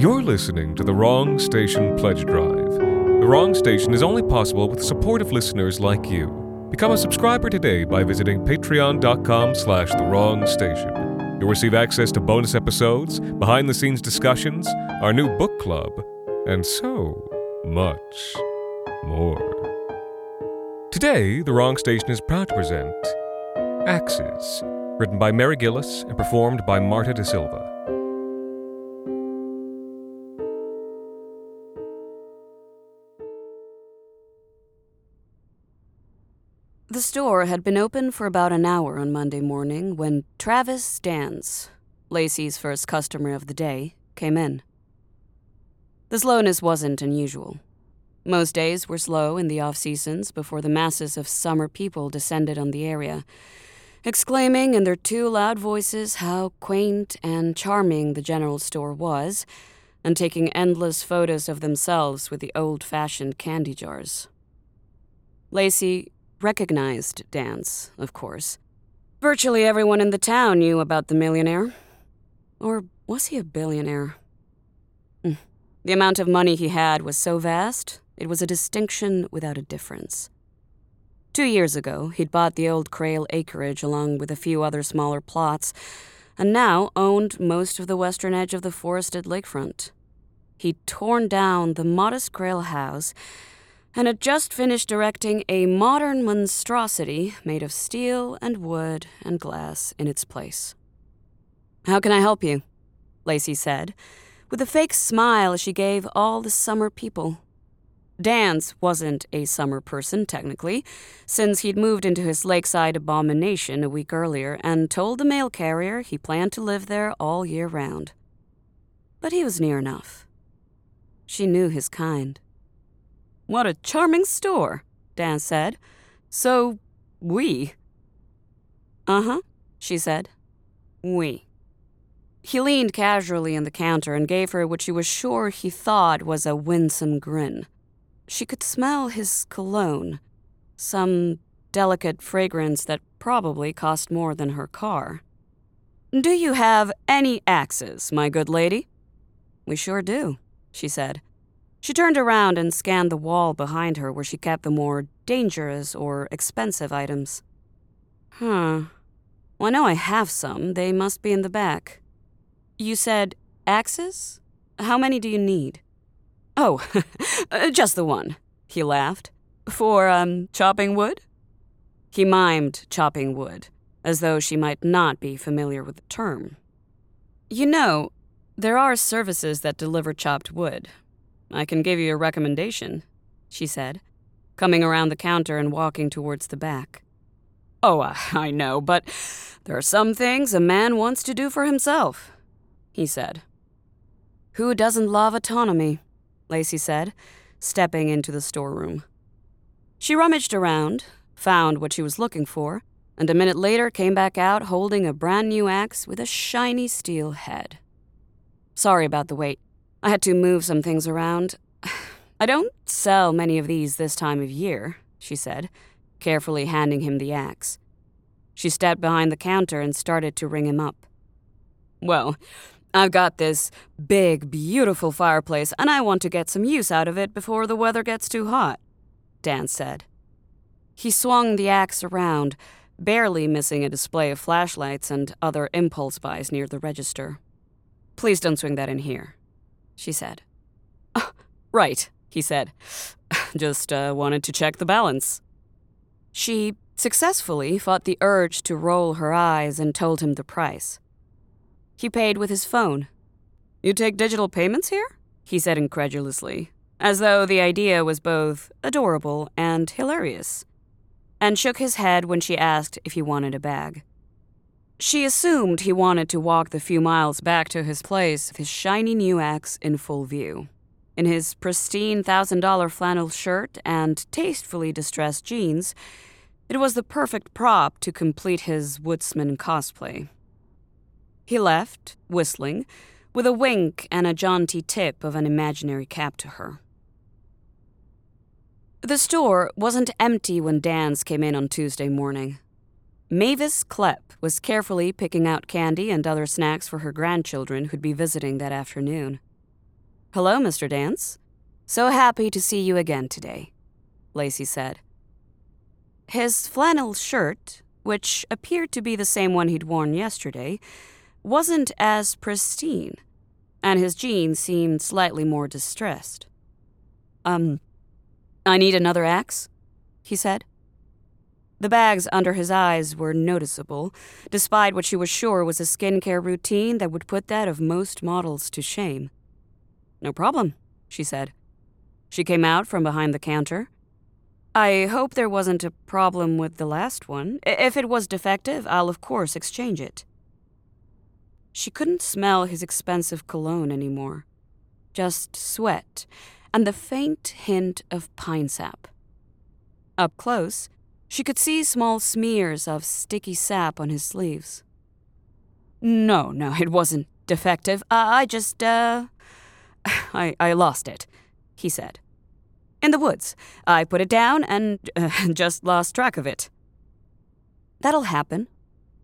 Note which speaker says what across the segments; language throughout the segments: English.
Speaker 1: You're listening to the Wrong Station Pledge Drive. The Wrong Station is only possible with supportive listeners like you. Become a subscriber today by visiting patreon.com slash the wrong station. You'll receive access to bonus episodes, behind-the-scenes discussions, our new book club, and so much more. Today, The Wrong Station is proud to present Axes, written by Mary Gillis and performed by Marta da Silva.
Speaker 2: The store had been open for about an hour on Monday morning when Travis Dance, Lacey's first customer of the day, came in. The slowness wasn't unusual. Most days were slow in the off seasons before the masses of summer people descended on the area, exclaiming in their too loud voices how quaint and charming the general store was, and taking endless photos of themselves with the old fashioned candy jars. Lacey recognized Dance, of course. Virtually everyone in the town knew about the millionaire. Or was he a billionaire? Mm. The amount of money he had was so vast, it was a distinction without a difference. Two years ago, he'd bought the old Crail acreage along with a few other smaller plots, and now owned most of the western edge of the forested lakefront. He'd torn down the modest Crail house and had just finished directing a modern monstrosity made of steel and wood and glass in its place. How can I help you? Lacey said, with a fake smile she gave all the summer people. Dance wasn't a summer person, technically, since he'd moved into his lakeside abomination a week earlier and told the mail carrier he planned to live there all year round. But he was near enough. She knew his kind. What a charming store, Dance said. So, we. Uh huh, she said. We. He leaned casually on the counter and gave her what she was sure he thought was a winsome grin. She could smell his cologne, some delicate fragrance that probably cost more than her car. Do you have any axes, my good lady? We sure do, she said. She turned around and scanned the wall behind her where she kept the more dangerous or expensive items. Huh. Well, I know I have some. They must be in the back. You said axes? How many do you need? Oh, just the one, he laughed. For, um, chopping wood? He mimed chopping wood, as though she might not be familiar with the term. You know, there are services that deliver chopped wood, I can give you a recommendation, she said, coming around the counter and walking towards the back. Oh, I know, but there are some things a man wants to do for himself, he said. Who doesn't love autonomy? Lacey said, stepping into the storeroom. She rummaged around, found what she was looking for, and a minute later came back out holding a brand new axe with a shiny steel head. Sorry about the wait. I had to move some things around. I don't sell many of these this time of year, she said, carefully handing him the axe. She stepped behind the counter and started to ring him up. Well, I've got this big, beautiful fireplace, and I want to get some use out of it before the weather gets too hot, Dance said. He swung the axe around, barely missing a display of flashlights and other impulse buys near the register. Please don't swing that in here, she said. Right, he said. Just uh, wanted to check the balance. She successfully fought the urge to roll her eyes and told him the price. He paid with his phone. You take digital payments here? He said incredulously, as though the idea was both adorable and hilarious, and shook his head when she asked if he wanted a bag. She assumed he wanted to walk the few miles back to his place with his shiny new axe in full view. In his pristine $1,000 flannel shirt and tastefully distressed jeans, it was the perfect prop to complete his woodsman cosplay. He left, whistling, with a wink and a jaunty tip of an imaginary cap to her. The store wasn't empty when Dance came in on Tuesday morning. Mavis Klepp was carefully picking out candy and other snacks for her grandchildren who'd be visiting that afternoon. Hello, Mr. Dance. So happy to see you again today, Lacey said. His flannel shirt, which appeared to be the same one he'd worn yesterday, wasn't as pristine, and his jeans seemed slightly more distressed. Um, I need another axe, he said. The bags under his eyes were noticeable, despite what she was sure was a skincare routine that would put that of most models to shame. No problem, she said. She came out from behind the counter I hope there wasn't a problem with the last one. If it was defective, I'll of course exchange it. She couldn't smell his expensive cologne anymore. Just sweat and the faint hint of pine sap. Up close, she could see small smears of sticky sap on his sleeves. No, no, it wasn't defective. I just, uh. I, I lost it, he said. In the woods. I put it down and uh, just lost track of it. That'll happen,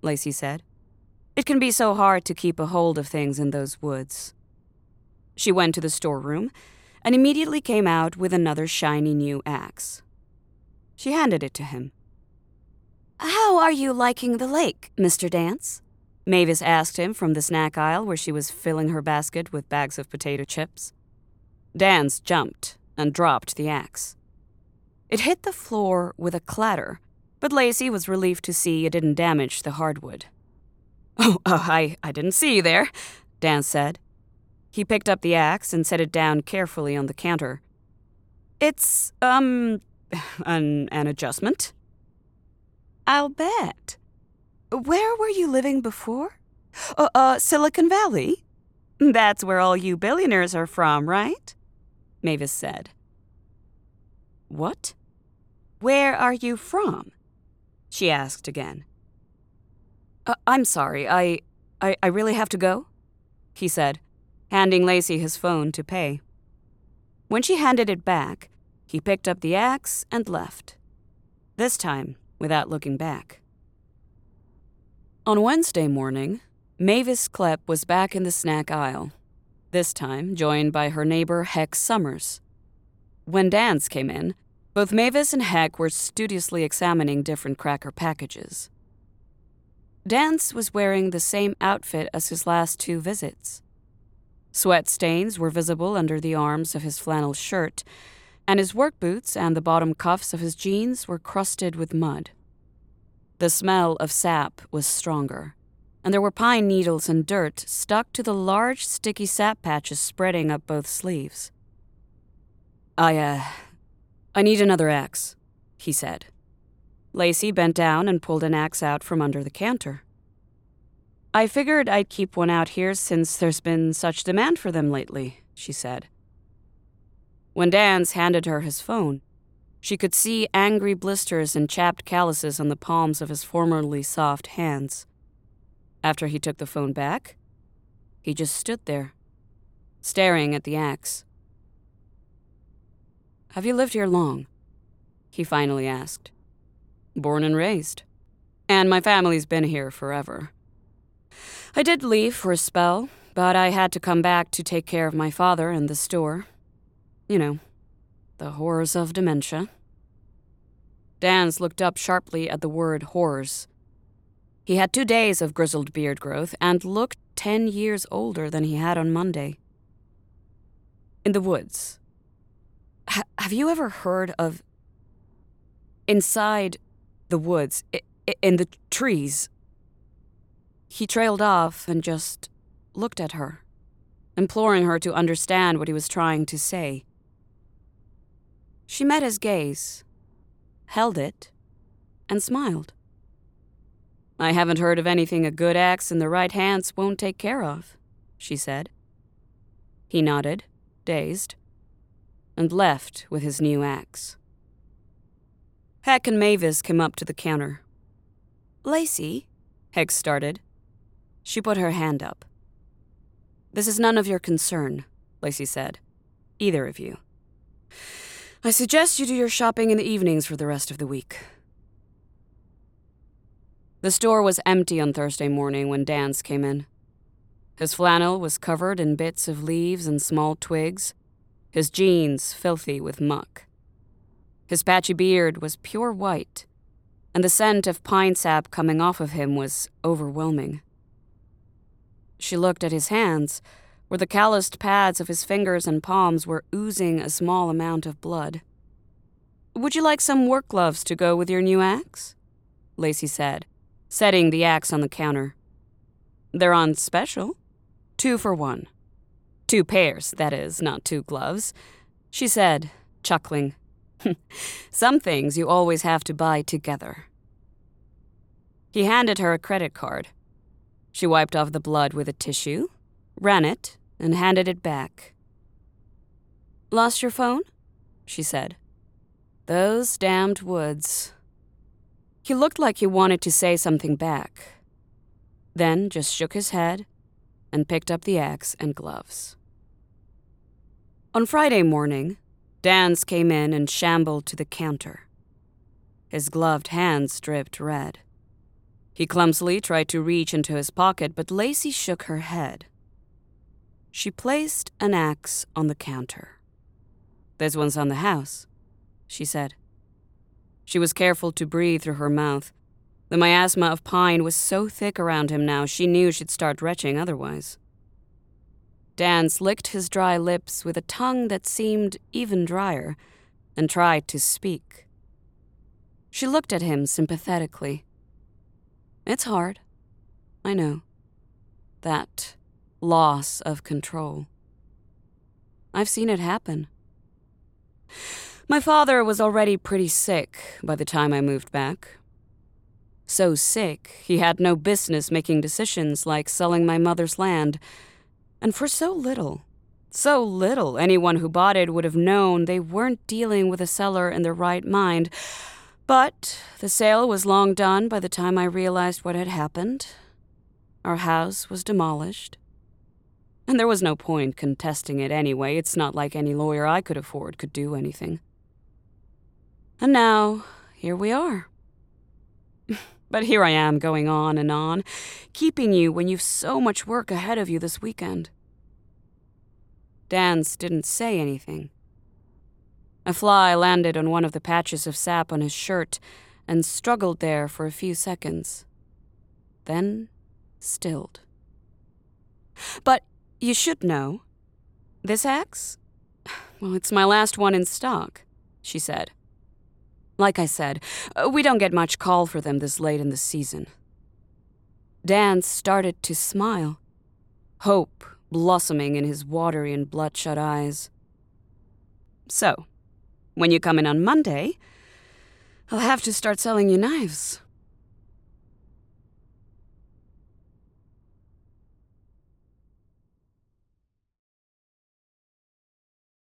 Speaker 2: Lacey said. It can be so hard to keep a hold of things in those woods. She went to the storeroom and immediately came out with another shiny new axe. She handed it to him. How are you liking the lake, Mr. Dance? Mavis asked him from the snack aisle where she was filling her basket with bags of potato chips. Dance jumped and dropped the axe. It hit the floor with a clatter, but Lacey was relieved to see it didn't damage the hardwood. Oh, uh, I, I didn't see you there, Dance said. He picked up the axe and set it down carefully on the counter. It's, um, an, an adjustment. I'll bet. Where were you living before? Uh, uh, Silicon Valley? That's where all you billionaires are from, right? Mavis said. What? Where are you from? She asked again. Uh, I'm sorry, I, I. I really have to go? He said, handing Lacey his phone to pay. When she handed it back, he picked up the axe and left. This time, without looking back. On Wednesday morning, Mavis Klepp was back in the snack aisle, this time joined by her neighbor Heck Summers. When Dance came in, both Mavis and Heck were studiously examining different cracker packages. Dance was wearing the same outfit as his last two visits. Sweat stains were visible under the arms of his flannel shirt, and his work boots and the bottom cuffs of his jeans were crusted with mud. The smell of sap was stronger and there were pine needles and dirt stuck to the large, sticky sap patches spreading up both sleeves. I, uh, I need another axe, he said. Lacey bent down and pulled an axe out from under the counter. I figured I'd keep one out here since there's been such demand for them lately, she said. When Dance handed her his phone, she could see angry blisters and chapped calluses on the palms of his formerly soft hands. After he took the phone back, he just stood there, staring at the axe. Have you lived here long? He finally asked. Born and raised. And my family's been here forever. I did leave for a spell, but I had to come back to take care of my father and the store. You know, the horrors of dementia. Dance looked up sharply at the word horrors. He had two days of grizzled beard growth and looked ten years older than he had on Monday. In the woods. H- have you ever heard of. Inside the woods, I- in the trees? He trailed off and just looked at her, imploring her to understand what he was trying to say. She met his gaze held it, and smiled. I haven't heard of anything a good axe in the right hands won't take care of, she said. He nodded, dazed, and left with his new axe. Heck and Mavis came up to the counter. Lacey, Heck started. She put her hand up. This is none of your concern, Lacey said. Either of you. I suggest you do your shopping in the evenings for the rest of the week. The store was empty on Thursday morning when Dance came in. His flannel was covered in bits of leaves and small twigs, his jeans filthy with muck. His patchy beard was pure white, and the scent of pine sap coming off of him was overwhelming. She looked at his hands where the calloused pads of his fingers and palms were oozing a small amount of blood. Would you like some work gloves to go with your new axe? Lacey said, setting the axe on the counter. They're on special. Two for one. Two pairs, that is, not two gloves, she said, chuckling. Some things you always have to buy together. He handed her a credit card. She wiped off the blood with a tissue, ran it, and handed it back. Lost your phone? she said. Those damned woods. He looked like he wanted to say something back, then just shook his head and picked up the axe and gloves. On Friday morning, Dance came in and shambled to the counter. His gloved hands dripped red. He clumsily tried to reach into his pocket, but Lacey shook her head. She placed an axe on the counter. This one's on the house, she said. She was careful to breathe through her mouth. The miasma of pine was so thick around him now, she knew she'd start retching otherwise. Dance licked his dry lips with a tongue that seemed even drier and tried to speak. She looked at him sympathetically. It's hard. I know. That loss of control. I've seen it happen. My father was already pretty sick by the time I moved back. So sick, he had no business making decisions like selling my mother's land. And for so little, so little, anyone who bought it would have known they weren't dealing with a seller in their right mind. But the sale was long done by the time I realized what had happened. Our house was demolished. And there was no point contesting it anyway. It's not like any lawyer I could afford could do anything. And now, here we are. but here I am going on and on, keeping you when you've so much work ahead of you this weekend. Dance didn't say anything. A fly landed on one of the patches of sap on his shirt and struggled there for a few seconds. Then stilled. But you should know. This axe? Well, it's my last one in stock, she said. Like I said, uh, we don't get much call for them this late in the season. Dance started to smile, hope blossoming in his watery and bloodshot eyes. So, when you come in on Monday, I'll have to start selling you knives.